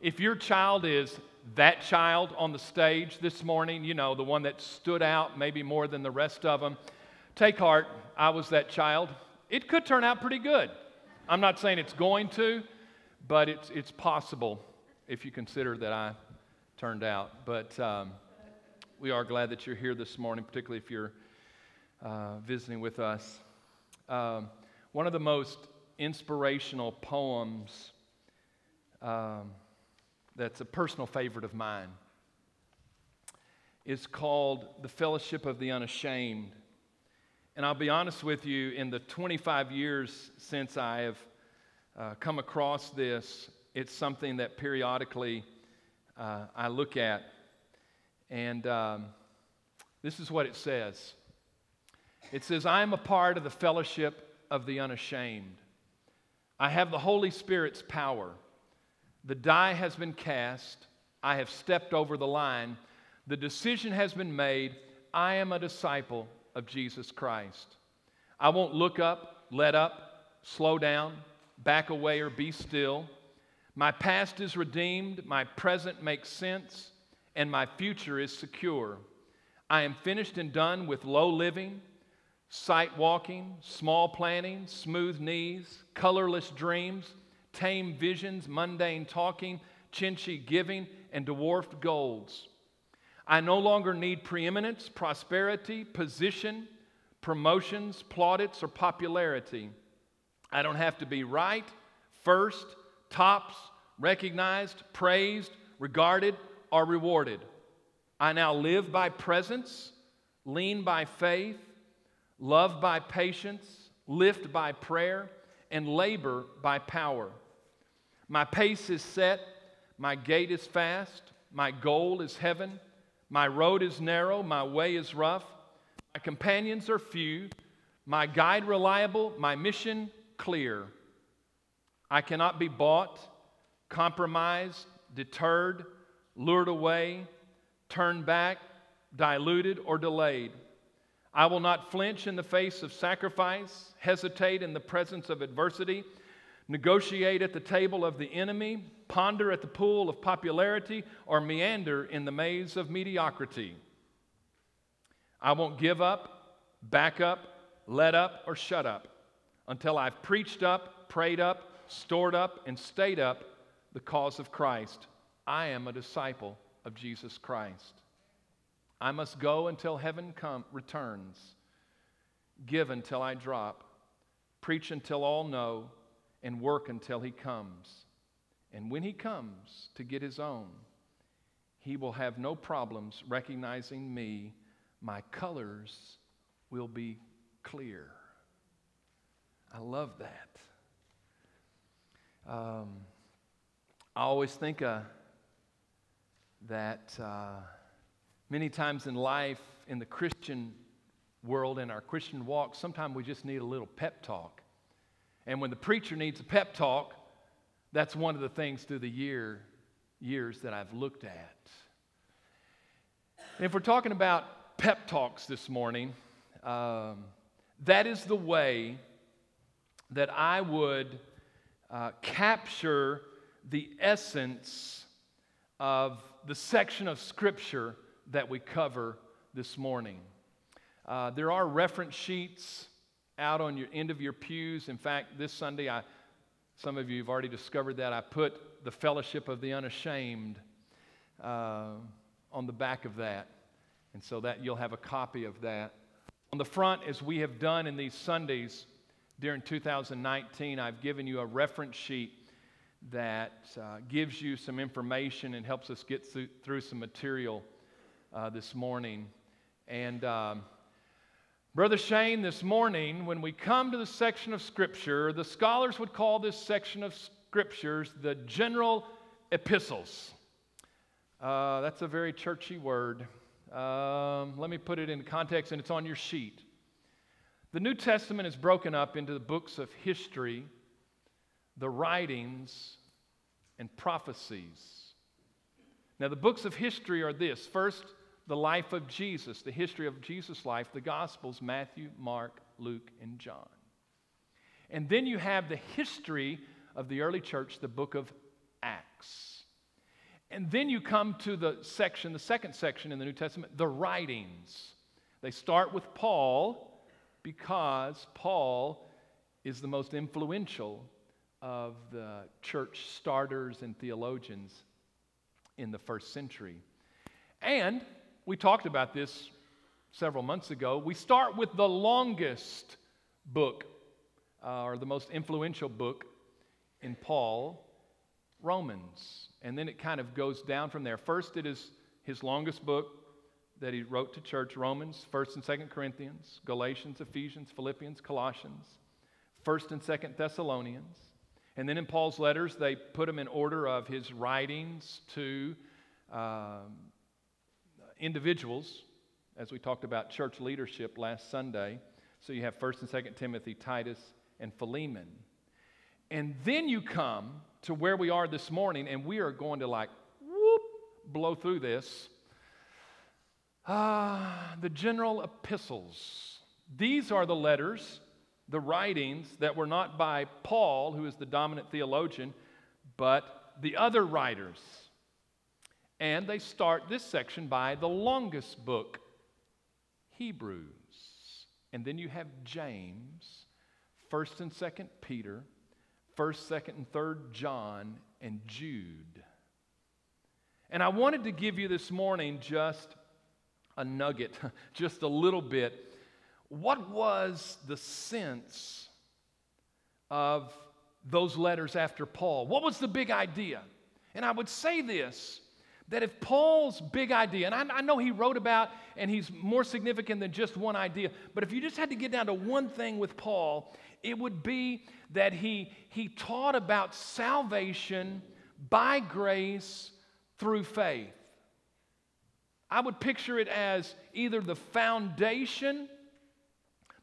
if your child is that child on the stage this morning, you know, the one that stood out maybe more than the rest of them, take heart. I was that child. It could turn out pretty good. I'm not saying it's going to, but it's, it's possible if you consider that I turned out. But um, we are glad that you're here this morning, particularly if you're uh, visiting with us. Um, one of the most inspirational poems um, that's a personal favorite of mine is called The Fellowship of the Unashamed. And I'll be honest with you, in the 25 years since I have uh, come across this, it's something that periodically uh, I look at. And um, this is what it says it says, I am a part of the fellowship of the unashamed. I have the Holy Spirit's power. The die has been cast. I have stepped over the line. The decision has been made. I am a disciple of Jesus Christ. I won't look up, let up, slow down, back away, or be still. My past is redeemed, my present makes sense, and my future is secure. I am finished and done with low living, sight walking, small planning, smooth knees, colorless dreams tame visions, mundane talking, chinchy giving, and dwarfed goals. I no longer need preeminence, prosperity, position, promotions, plaudits, or popularity. I don't have to be right, first, tops, recognized, praised, regarded, or rewarded. I now live by presence, lean by faith, love by patience, lift by prayer, and labor by power. My pace is set, my gait is fast, my goal is heaven, my road is narrow, my way is rough, my companions are few, my guide reliable, my mission clear. I cannot be bought, compromised, deterred, lured away, turned back, diluted, or delayed. I will not flinch in the face of sacrifice, hesitate in the presence of adversity negotiate at the table of the enemy, ponder at the pool of popularity, or meander in the maze of mediocrity. I won't give up, back up, let up, or shut up until I've preached up, prayed up, stored up, and stayed up the cause of Christ. I am a disciple of Jesus Christ. I must go until heaven come, returns, give until I drop, preach until all know and work until he comes. And when he comes to get his own, he will have no problems recognizing me. My colors will be clear. I love that. Um, I always think uh, that uh, many times in life, in the Christian world, in our Christian walk, sometimes we just need a little pep talk. And when the preacher needs a pep talk, that's one of the things through the year, years that I've looked at. If we're talking about pep talks this morning, um, that is the way that I would uh, capture the essence of the section of Scripture that we cover this morning. Uh, there are reference sheets out on your end of your pews. In fact, this Sunday, I, some of you have already discovered that I put the fellowship of the unashamed uh, on the back of that. And so that you'll have a copy of that. On the front, as we have done in these Sundays during 2019, I've given you a reference sheet that uh, gives you some information and helps us get through, through some material uh, this morning. And um, Brother Shane, this morning, when we come to the section of Scripture, the scholars would call this section of Scriptures the general epistles. Uh, that's a very churchy word. Um, let me put it in context, and it's on your sheet. The New Testament is broken up into the books of history, the writings, and prophecies. Now, the books of history are this first, the life of Jesus, the history of Jesus' life, the Gospels Matthew, Mark, Luke, and John. And then you have the history of the early church, the book of Acts. And then you come to the section, the second section in the New Testament, the writings. They start with Paul because Paul is the most influential of the church starters and theologians in the first century. And we talked about this several months ago. We start with the longest book, uh, or the most influential book in Paul, Romans. And then it kind of goes down from there. First, it is his longest book that he wrote to church Romans, 1st and 2nd Corinthians, Galatians, Ephesians, Philippians, Colossians, 1st and 2nd Thessalonians. And then in Paul's letters, they put them in order of his writings to um, individuals, as we talked about church leadership last Sunday. So you have 1st and 2nd Timothy, Titus, and Philemon. And then you come to where we are this morning, and we are going to like whoop, blow through this. Ah, the general epistles. These are the letters, the writings that were not by Paul, who is the dominant theologian, but the other writers. And they start this section by the longest book, Hebrews. And then you have James, 1st and 2nd Peter, 1st, 2nd, and 3rd John, and Jude. And I wanted to give you this morning just a nugget, just a little bit. What was the sense of those letters after Paul? What was the big idea? And I would say this that if Paul's big idea, and I, I, know he wrote about and he's more significant than just one idea, but if you just had to get down to one thing with Paul, it would be that he, he taught about salvation by grace through faith. I would picture it as either the foundation,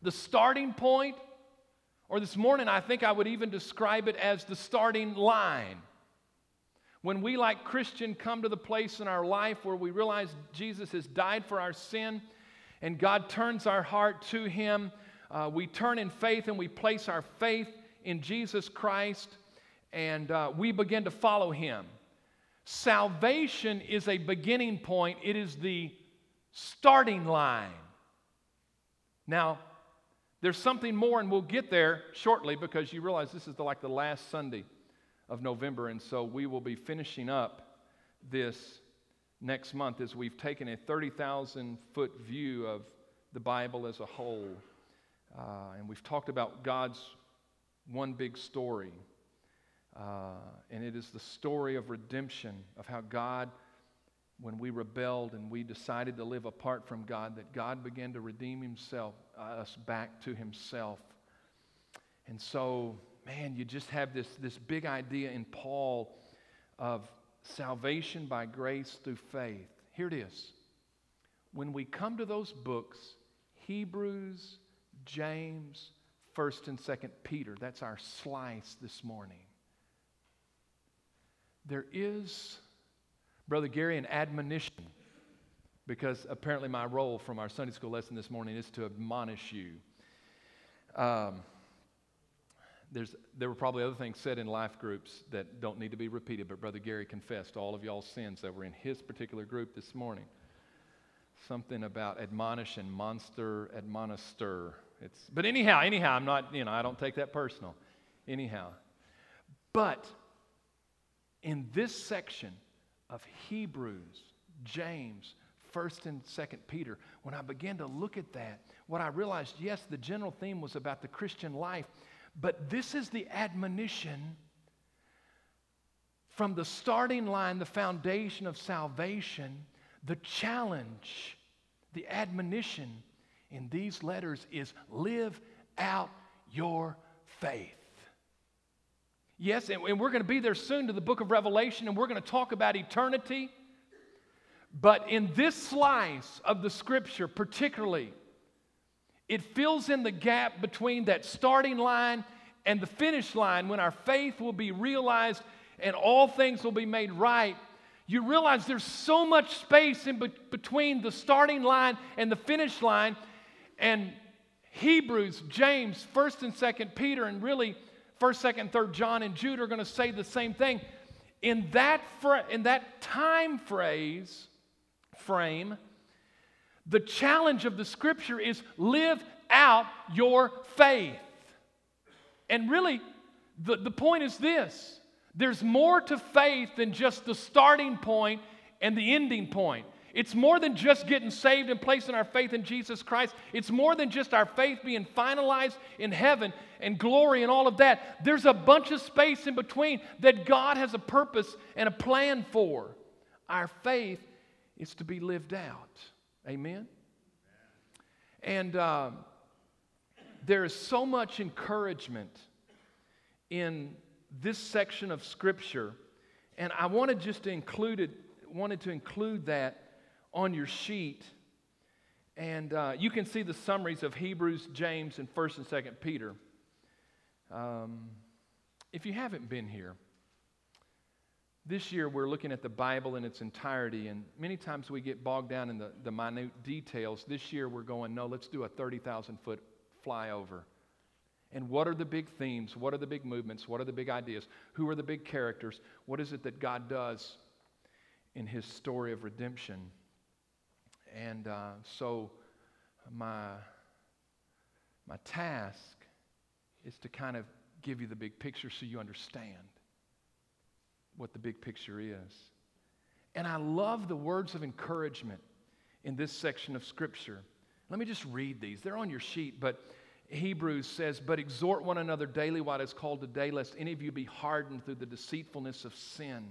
the starting point, or this morning I think I would even describe it as the starting line. When we, like Christian, come to the place in our life where we realize Jesus has died for our sin and God turns our heart to Him, uh, we turn in faith and we place our faith in Jesus Christ and uh, we begin to follow Him. Salvation is a beginning point, it is the starting line. Now, there's something more, and we'll get there shortly because you realize this is the, like the last Sunday of November, and so we will be finishing up this next month as we've taken a 30,000 foot view of the Bible as a whole. Uh, and we've talked about God's one big story. Uh, and it is the story of redemption, of how God, when we rebelled and we decided to live apart from God, that God began to redeem himself, uh, us back to himself. And so, man, you just have this, this big idea in Paul of salvation by grace through faith. Here it is. When we come to those books, Hebrews, James, 1st and 2nd Peter, that's our slice this morning. There is, Brother Gary, an admonition, because apparently my role from our Sunday school lesson this morning is to admonish you. Um, there's, there were probably other things said in life groups that don't need to be repeated, but Brother Gary confessed all of y'all's sins that were in his particular group this morning. Something about admonish and monster, admonister. It's, but anyhow, anyhow, I'm not, you know, I don't take that personal. Anyhow. But in this section of Hebrews, James, 1st and 2nd Peter, when I began to look at that, what I realized, yes, the general theme was about the Christian life, but this is the admonition from the starting line, the foundation of salvation, the challenge, the admonition in these letters is live out your faith. Yes, and, we're going to be there soon to the book of Revelation, and we're going to talk about eternity. But in this slice of the scripture, particularly, it fills in the gap between that starting line and the finish line when our faith will be realized and all things will be made right. You realize there's so much space in be- between the starting line and the finish line. And Hebrews, James, 1st and 2nd Peter, and really 1st, 2nd, 3rd John, and Jude are going to say the same thing. in that, in that time phrase, frame, the challenge of the scripture is live out your faith. And really, the, the point is this there's more to faith than just the starting point and the ending point. It's more than just getting saved and placing our faith in Jesus Christ. It's more than just our faith being finalized in heaven and glory and all of that. There's a bunch of space in between that God has a purpose and a plan for. Our faith is to be lived out. Amen? And uh, there is so much encouragement in this section of Scripture, and I wanted just to include it, wanted to include that on your sheet. And uh, you can see the summaries of Hebrews, James, and 1st and 2nd Peter. Um, if you haven't been here, this year we're looking at the Bible in its entirety, and many times we get bogged down in the, the minute details. This year we're going, no, let's do a 30,000 foot flyover. And what are the big themes? What are the big movements? What are the big ideas? Who are the big characters? What is it that God does in his story of redemption? And uh, so, my, my task is to kind of give you the big picture so you understand what the big picture is. And I love the words of encouragement in this section of Scripture. Let me just read these. They're on your sheet, but Hebrews says, But exhort one another daily while it is called today, lest any of you be hardened through the deceitfulness of sin.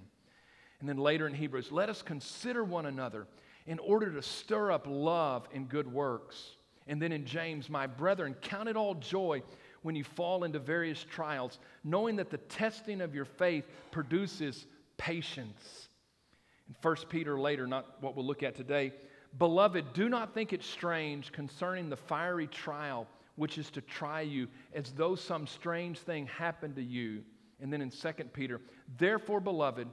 And then later in Hebrews, let us consider one another in order to stir up love and good works. And then in James, my brethren, count it all joy when you fall into various trials, knowing that the testing of your faith produces patience. In 1 Peter later, not what we'll look at today, beloved, do not think it strange concerning the fiery trial which is to try you as though some strange thing happened to you. And then in 2 Peter, therefore, beloved,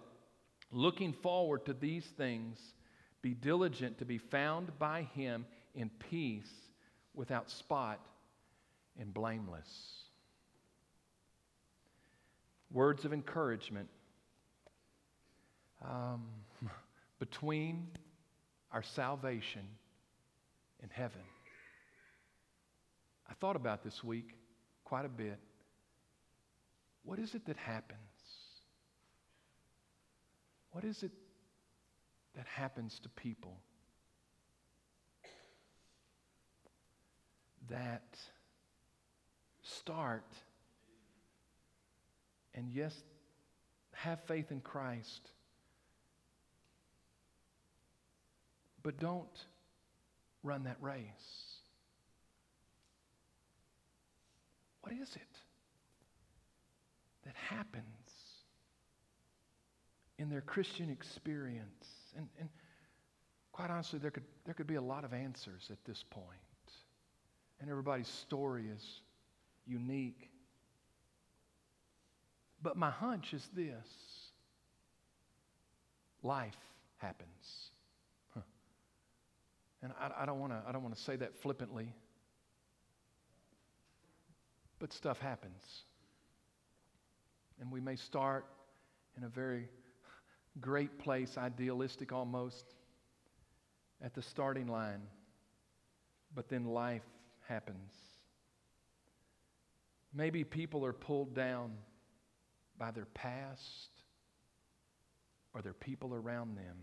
looking forward to these things, be diligent to be found by him in peace, without spot, and blameless. Words of encouragement um, between our salvation and heaven. I thought about this week quite a bit. What is it that happens? What is it that happens to people that start and, yes, have faith in Christ, but don't run that race? What is it that happens in their Christian experience? And, and quite honestly, there could, there could be a lot of answers at this point. And everybody's story is unique. But my hunch is this life happens. Huh. And I, I don't want to say that flippantly, but stuff happens. And we may start in a very great place, idealistic almost, at the starting line. But then life happens. Maybe people are pulled down by their past or their people around them.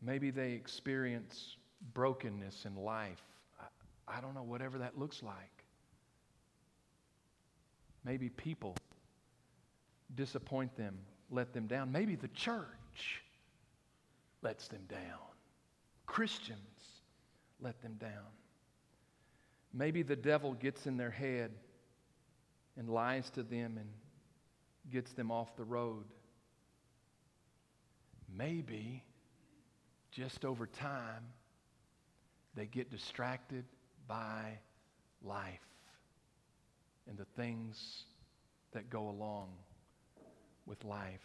Maybe they experience brokenness in life. I, I don't know, whatever that looks like. Maybe people disappoint them let them down. Maybe the church lets them down. Christians let them down. Maybe the devil gets in their head and lies to them and gets them off the road. Maybe just over time they get distracted by life and the things that go along with life.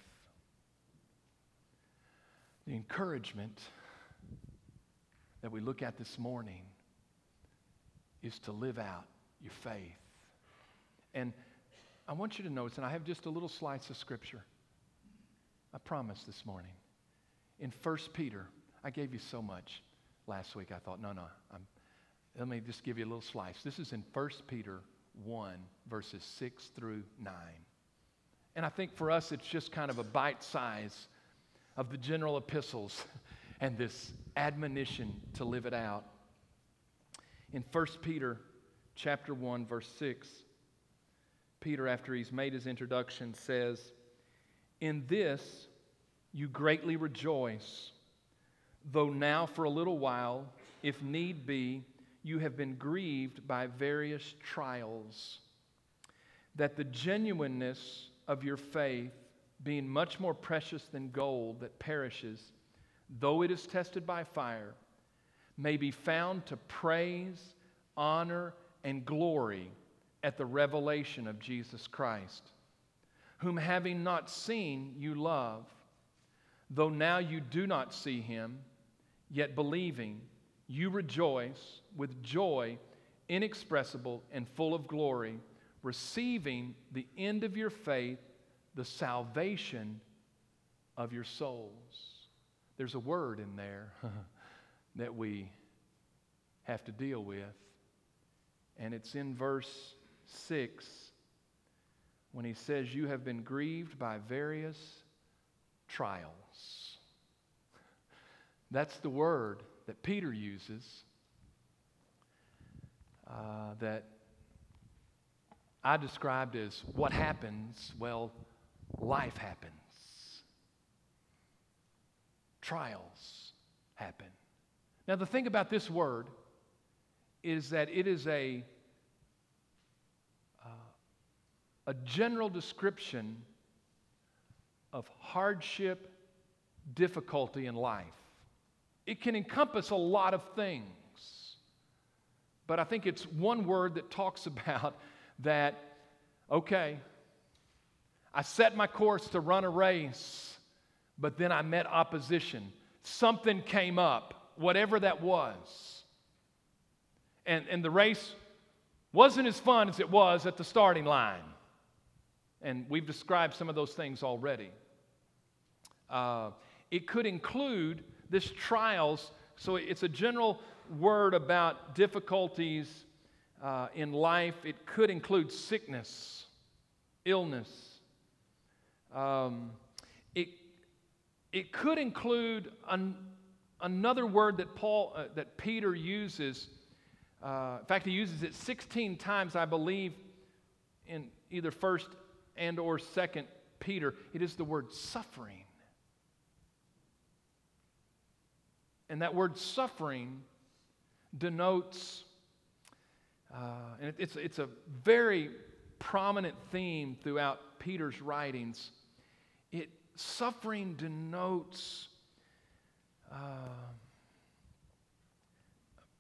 The encouragement that we look at this morning is to live out your faith. And I want you to notice, and I have just a little slice of scripture. I promise this morning. In 1 Peter, I gave you so much last week. I thought, no, no, I'm, let me just give you a little slice. This is in 1 Peter 1, verses 6 through 9. And I think for us, it's just kind of a bite size of the general epistles and this admonition to live it out. In 1 Peter chapter 1 verse 6, Peter after he's made his introduction says, "In this you greatly rejoice, though now for a little while, if need be, you have been grieved by various trials, that the genuineness of your faith, being much more precious than gold that perishes, though it is tested by fire, may be found to praise, honor, and glory at the revelation of Jesus Christ, whom having not seen, you love, though now you do not see him, yet believing, you rejoice with joy inexpressible and full of glory, receiving the end of your faith, the salvation of your souls. There's a word in there that we have to deal with. And it's in verse 6 when he says, You have been grieved by various trials. That's the word that Peter uses uh, that I described as what happens? Well, life happens trials happen. Now, the thing about this word is that it is a, uh, a general description of hardship, difficulty in life. It can encompass a lot of things, but I think it's one word that talks about that, okay, I set my course to run a race but then I met opposition. Something came up, whatever that was. And, and the race wasn't as fun as it was at the starting line. And we've described some of those things already. Uh, it could include this trials, so it's a general word about difficulties uh, in life. It could include sickness, illness. Um, it it could include an, another word that Paul, uh, that Peter uses. Uh, in fact, he uses it 16 times, I believe, in either first and or second Peter. It is the word suffering. And that word suffering denotes, uh, and it, it's, it's a very prominent theme throughout Peter's writings. It Suffering denotes uh,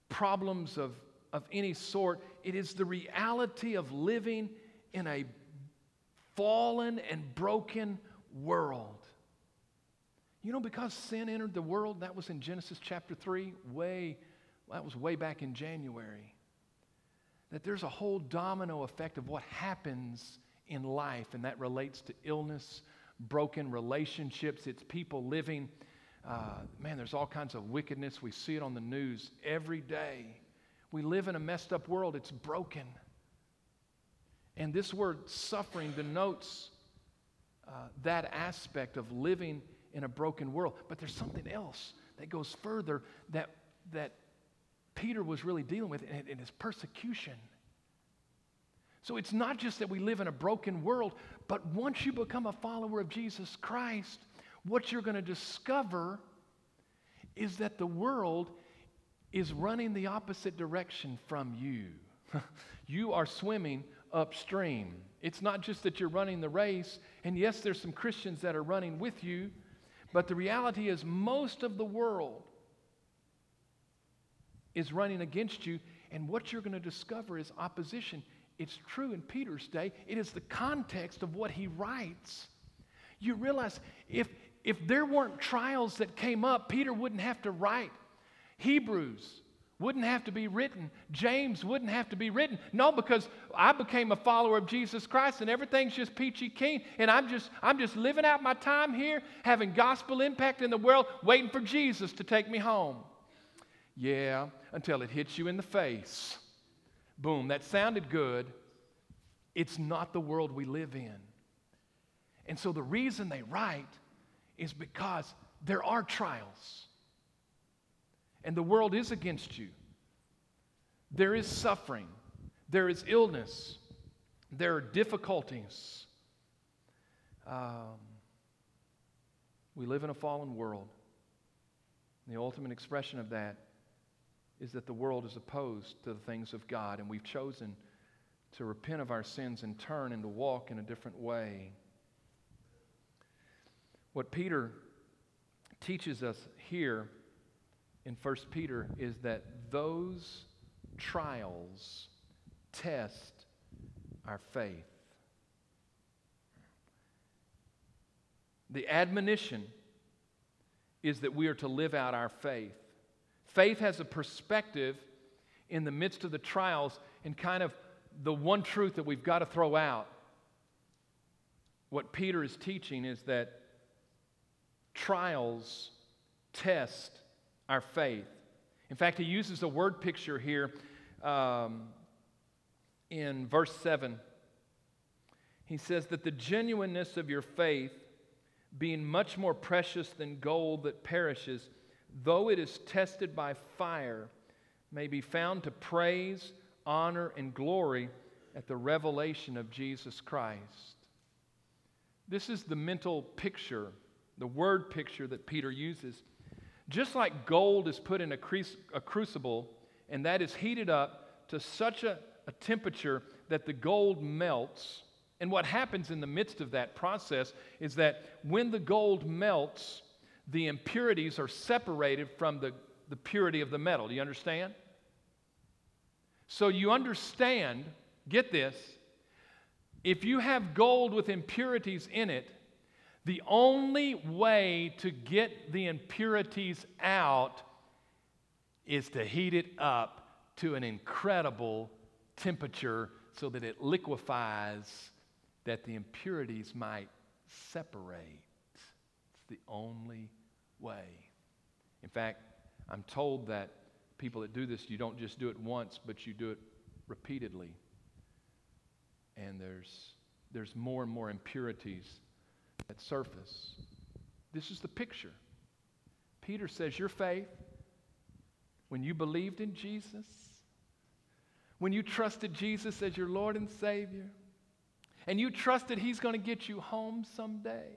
problems of, of any sort. It is the reality of living in a fallen and broken world. You know, because sin entered the world, that was in Genesis chapter 3, way, that was way back in January. That there's a whole domino effect of what happens in life, and that relates to illness, broken relationships, it's people living. Uh, man, there's all kinds of wickedness. We see it on the news every day. We live in a messed up world, it's broken. And this word suffering denotes uh, that aspect of living in a broken world. But there's something else that goes further that, that Peter was really dealing with, and it is persecution. So it's not just that we live in a broken world, but once you become a follower of Jesus Christ, what you're going to discover is that the world is running the opposite direction from you. you are swimming upstream. It's not just that you're running the race, and yes, there's some Christians that are running with you, but the reality is most of the world is running against you, and what you're going to discover is opposition. It's true in Peter's day. It is the context of what he writes. You realize if, if there weren't trials that came up, Peter wouldn't have to write Hebrews, wouldn't have to be written. James wouldn't have to be written. No, because I became a follower of Jesus Christ and everything's just peachy keen. And I'm just, I'm just living out my time here, having gospel impact in the world, waiting for Jesus to take me home. Yeah, until it hits you in the face. Boom, that sounded good. It's not the world we live in. And so the reason they write is because there are trials. And the world is against you. There is suffering. There is illness. There are difficulties. Um, we live in a fallen world. The ultimate expression of that is that the world is opposed to the things of God, and we've chosen to repent of our sins and turn and to walk in a different way. What Peter teaches us here in 1 Peter is that those trials test our faith. The admonition is that we are to live out our faith. Faith has a perspective in the midst of the trials and kind of the one truth that we've got to throw out. What Peter is teaching is that trials test our faith. In fact, he uses a word picture here um, in verse 7. He says that the genuineness of your faith, being much more precious than gold that perishes, though it is tested by fire, may be found to praise, honor, and glory at the revelation of Jesus Christ. This is the mental picture, the word picture that Peter uses. Just like gold is put in a, a crucible and that is heated up to such a, a temperature that the gold melts. And what happens in the midst of that process is that when the gold melts, the impurities are separated from the, the purity of the metal. Do you understand? So you understand, get this, if you have gold with impurities in it, the only way to get the impurities out is to heat it up to an incredible temperature so that it liquefies, that the impurities might separate. It's the only way. In fact, I'm told that people that do this, you don't just do it once, but you do it repeatedly. And there's, there's more and more impurities surface. This is the picture. Peter says, Your faith, when you believed in Jesus, when you trusted Jesus as your Lord and Savior, and you trusted He's going to get you home someday.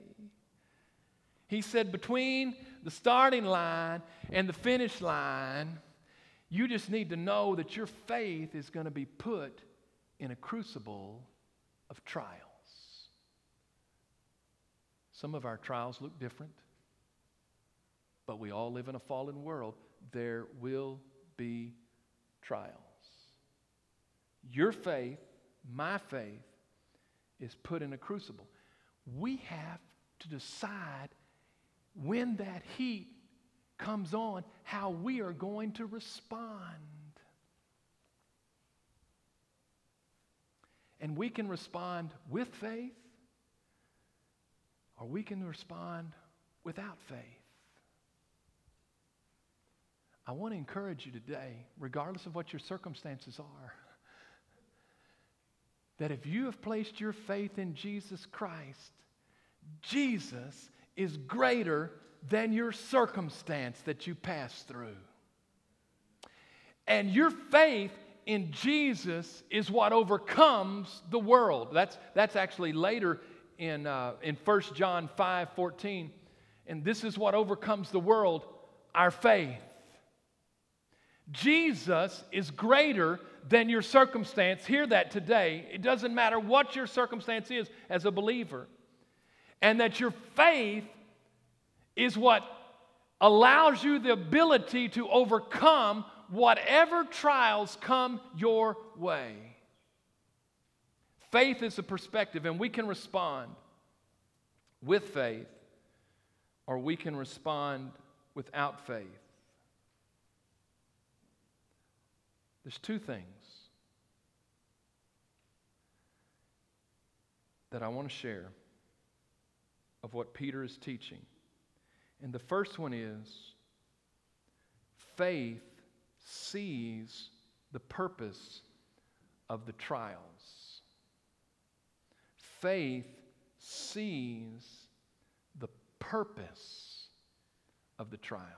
He said, between the starting line and the finish line, you just need to know that your faith is going to be put in a crucible of trials. Some of our trials look different, but we all live in a fallen world. There will be trials. Your faith, my faith, is put in a crucible. We have to decide when that heat comes on how we are going to respond. And we can respond with faith or we can respond without faith. I want to encourage you today, regardless of what your circumstances are, that if you have placed your faith in Jesus Christ, Jesus is greater than your circumstance that you pass through. And your faith in Jesus is what overcomes the world. That's, that's actually later in, uh, in 1 John 5 14. And this is what overcomes the world our faith. Jesus is greater than your circumstance. Hear that today. It doesn't matter what your circumstance is as a believer. And that your faith is what allows you the ability to overcome whatever trials come your way. Faith is a perspective, and we can respond with faith, or we can respond without faith. There's two things that I want to share of what Peter is teaching. And the first one is faith sees the purpose of the trials. Faith sees the purpose of the trials.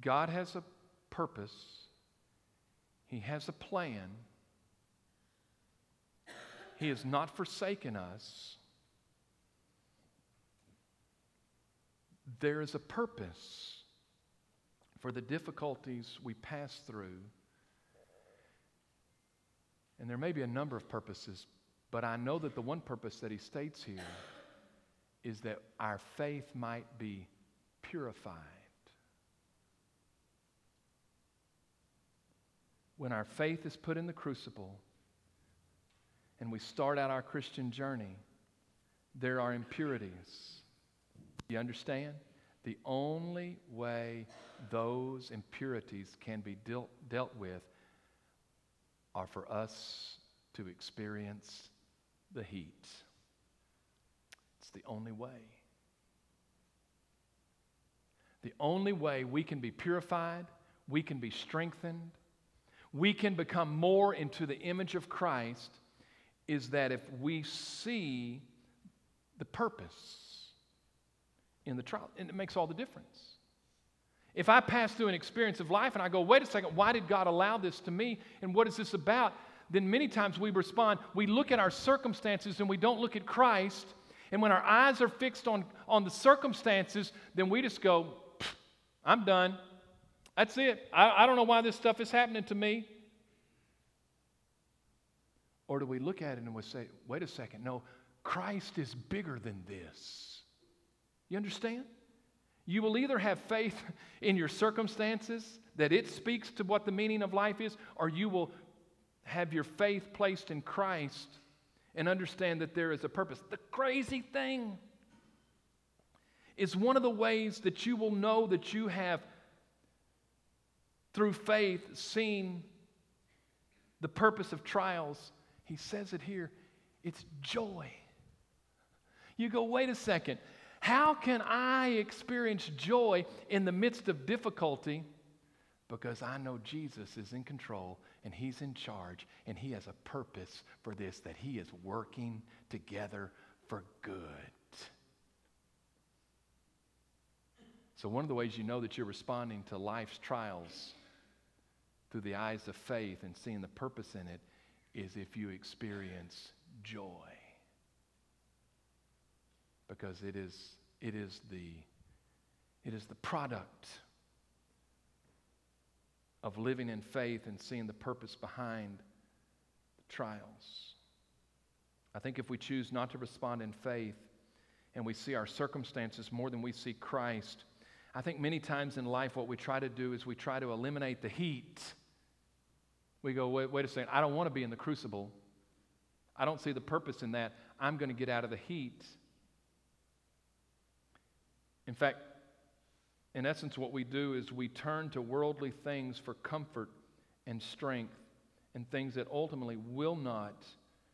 God has a purpose, He has a plan. He has not forsaken us. There is a purpose for the difficulties we pass through. And there may be a number of purposes, but I know that the one purpose that he states here is that our faith might be purified. When our faith is put in the crucible and we start out our Christian journey, there are impurities. You understand? The only way those impurities can be dealt, dealt with are for us to experience the heat. It's the only way. The only way we can be purified, we can be strengthened, we can become more into the image of Christ is that if we see the purpose in the trial, and it makes all the difference. If I pass through an experience of life and I go, wait a second, why did God allow this to me? And what is this about? Then many times we respond, we look at our circumstances and we don't look at Christ. And when our eyes are fixed on, on the circumstances, then we just go, I'm done. That's it. I, I don't know why this stuff is happening to me. Or do we look at it and we say, wait a second, no, Christ is bigger than this. You understand? You will either have faith in your circumstances, that it speaks to what the meaning of life is, or you will have your faith placed in Christ and understand that there is a purpose. The crazy thing is one of the ways that you will know that you have, through faith, seen the purpose of trials he says it here it's joy. You go, wait a second. How can I experience joy in the midst of difficulty? Because I know Jesus is in control and He's in charge and He has a purpose for this that He is working together for good. So, one of the ways you know that you're responding to life's trials through the eyes of faith and seeing the purpose in it is if you experience joy. Because it is, it is, the, it is the product of living in faith and seeing the purpose behind the trials. I think if we choose not to respond in faith and we see our circumstances more than we see Christ, I think many times in life what we try to do is we try to eliminate the heat we go, wait, wait a second, I don't want to be in the crucible. I don't see the purpose in that. I'm going to get out of the heat. In fact, in essence, what we do is we turn to worldly things for comfort and strength and things that ultimately will not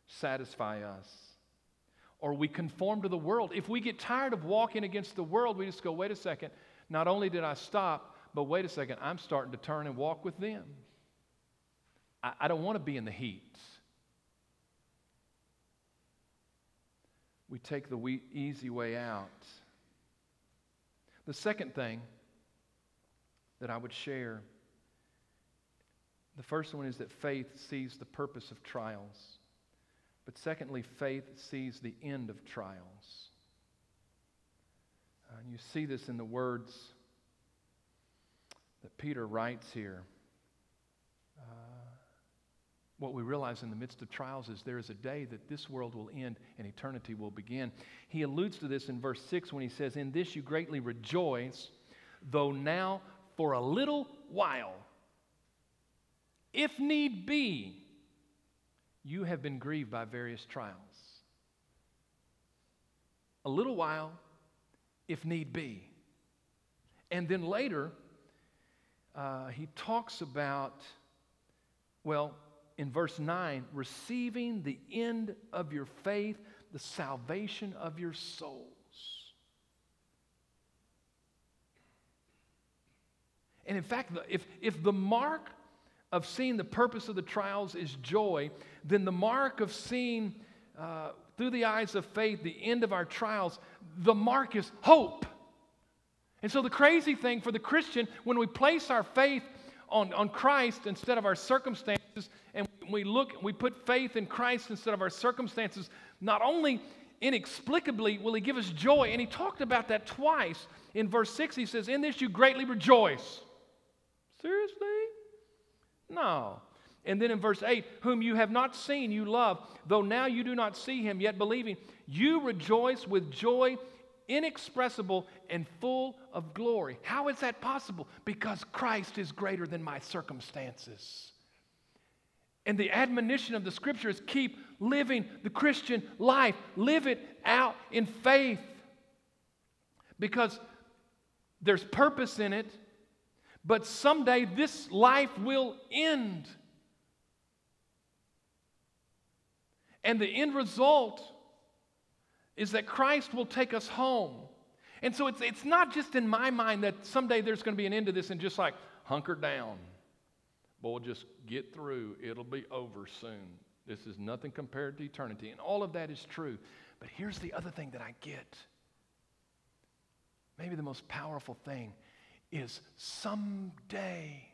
satisfy us. Or we conform to the world. If we get tired of walking against the world, we just go, wait a second, not only did I stop, but wait a second, I'm starting to turn and walk with them. I, I don't want to be in the heat. We take the easy way out. The second thing that I would share the first one is that faith sees the purpose of trials. But secondly, faith sees the end of trials. Uh, and you see this in the words that Peter writes here. What we realize in the midst of trials is there is a day that this world will end and eternity will begin. He alludes to this in verse 6 when he says, In this you greatly rejoice, though now for a little while, if need be, you have been grieved by various trials. A little while, if need be. And then later, uh, he talks about, well, in verse 9, receiving the end of your faith, the salvation of your souls. And in fact, if, if the mark of seeing the purpose of the trials is joy, then the mark of seeing uh, through the eyes of faith the end of our trials, the mark is hope. And so, the crazy thing for the Christian, when we place our faith on, on Christ instead of our circumstances, and we look, we put faith in Christ instead of our circumstances, not only inexplicably will He give us joy, and He talked about that twice. In verse 6, He says, In this you greatly rejoice. Seriously? No. And then in verse 8, whom you have not seen, you love, though now you do not see him, yet believing, you rejoice with joy inexpressible and full of glory. How is that possible? Because Christ is greater than my circumstances. And the admonition of the scripture is keep living the Christian life, live it out in faith. Because there's purpose in it, but someday this life will end. And the end result is that Christ will take us home. And so it's, it's not just in my mind that someday there's going to be an end to this and just like hunker down. We'll just get through. It'll be over soon. This is nothing compared to eternity. And all of that is true. But here's the other thing that I get. Maybe the most powerful thing is someday,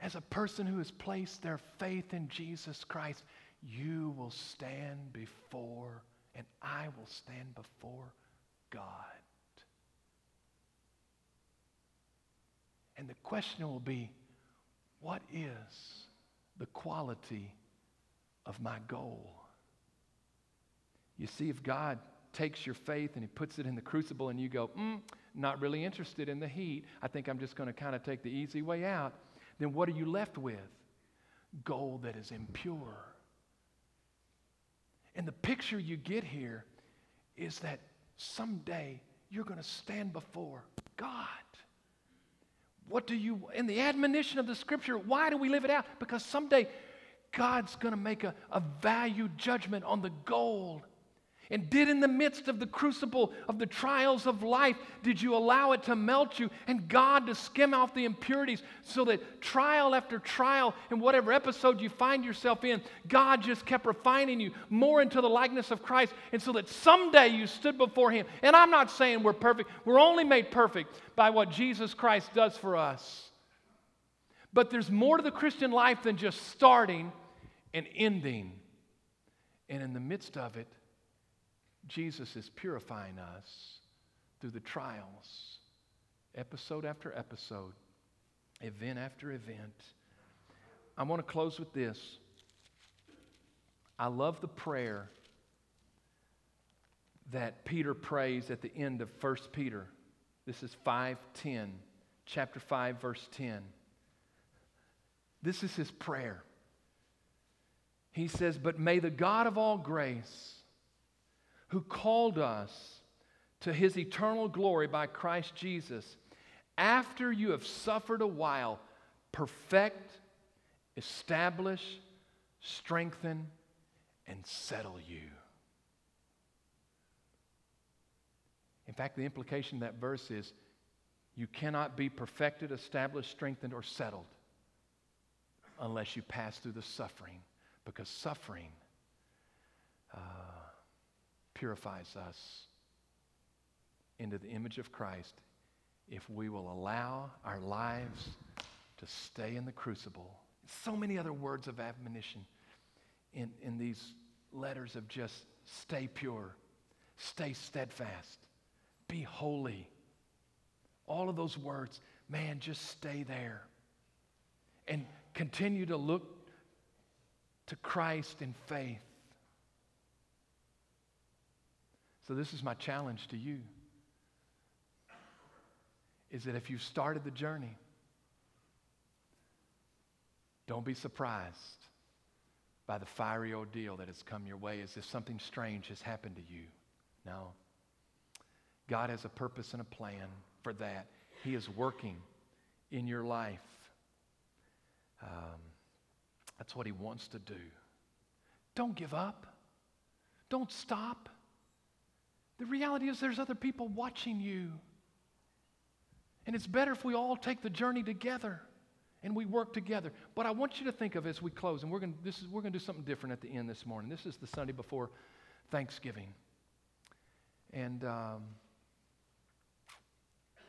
as a person who has placed their faith in Jesus Christ, you will stand before, and I will stand before God. And the question will be what is the quality of my goal? You see, if God takes your faith and He puts it in the crucible and you go, mm, not really interested in the heat, I think I'm just going to kind of take the easy way out, then what are you left with? Gold that is impure. And the picture you get here is that someday you're going to stand before God. What do you, in the admonition of the scripture, why do we live it out? Because someday God's going to make a, a value judgment on the gold and did in the midst of the crucible of the trials of life, did you allow it to melt you and God to skim off the impurities so that trial after trial, in whatever episode you find yourself in, God just kept refining you more into the likeness of Christ, and so that someday you stood before Him. And I'm not saying we're perfect, we're only made perfect by what Jesus Christ does for us. But there's more to the Christian life than just starting and ending. And in the midst of it, Jesus is purifying us through the trials, episode after episode, event after event. I want to close with this. I love the prayer that Peter prays at the end of 1 Peter. This is 5:10, chapter 5 verse 10. This is his prayer. He says, "But may the God of all grace, who called us to his eternal glory by Christ Jesus, after you have suffered a while, perfect, establish, strengthen, and settle you. In fact, the implication of that verse is you cannot be perfected, established, strengthened, or settled unless you pass through the suffering, because suffering. Uh, purifies us into the image of Christ if we will allow our lives to stay in the crucible. So many other words of admonition in, in these letters of just stay pure, stay steadfast, be holy. All of those words, man, just stay there and continue to look to Christ in faith. So, this is my challenge to you is that if you've started the journey, don't be surprised by the fiery ordeal that has come your way as if something strange has happened to you. No. God has a purpose and a plan for that. He is working in your life. Um, that's what He wants to do. Don't give up. Don't stop. The reality is, there's other people watching you. And it's better if we all take the journey together and we work together. But I want you to think of as we close, and we're going this is, we're going to do something different at the end this morning. This is the Sunday before Thanksgiving. And um,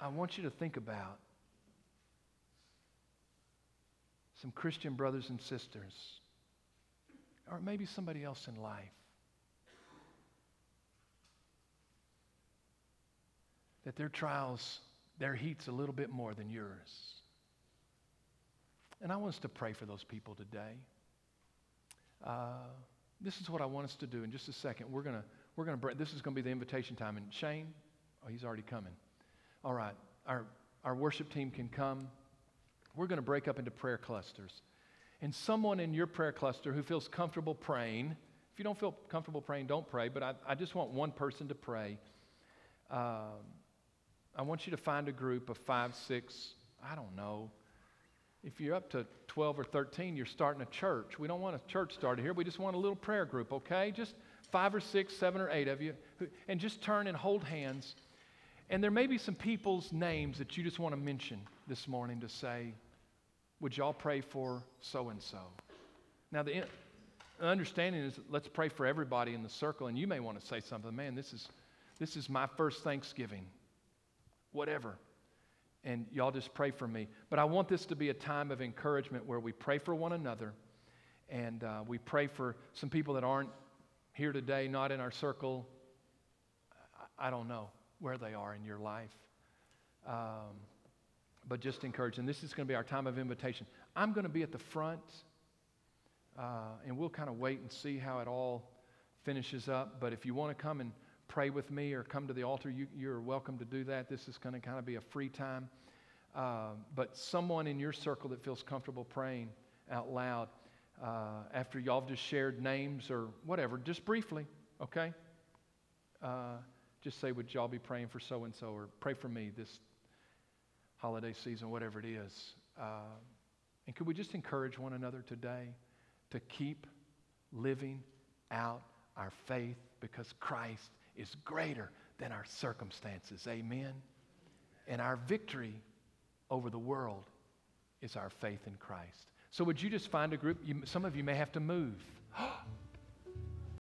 I want you to think about some Christian brothers and sisters, or maybe somebody else in life. That their trials, their heat's a little bit more than yours. And I want us to pray for those people today. Uh, this is what I want us to do in just a second. We're to, we're break. This is going to be the invitation time. And Shane, oh, he's already coming. All right. Our, our worship team can come. We're going to break up into prayer clusters. And someone in your prayer cluster who feels comfortable praying, if you don't feel comfortable praying, don't pray, but I, I just want one person to pray. Uh, I want you to find a group of five, six, I don't know, if you're up to 12 or 13, you're starting a church. We don't want a church started here. We just want a little prayer group, okay? Just five or six, seven or eight of you. And just turn and hold hands. And there may be some people's names that you just want to mention this morning to say, Would y'all pray for so and so? Now, the understanding is let's pray for everybody in the circle. And you may want to say something, man, this is, this is my first Thanksgiving. Whatever and y'all just pray for me. But I want this to be a time of encouragement where we pray for one another and uh, we pray for some people that aren't here today, not in our circle. I, don't know where they are in your life. Um, but just encourage. And this is going to be our time of invitation. I'm going to be at the front, uh, and we'll kind of wait and see how it all finishes up. But if you want to come and pray with me or come to the altar, you, you're welcome to do that. This is going to kind of be a free time. Uh, but someone in your circle that feels comfortable praying out loud, uh, after y'all have just shared names or whatever, just briefly, okay? Uh, just say, Would y'all be praying for so and so or pray for me this holiday season, whatever it is. Uh, and could we just encourage one another today to keep living out our faith because Christ is greater than our circumstances. Amen. And our victory over the world is our faith in Christ. So, would you just find a group? You, some of you may have to move.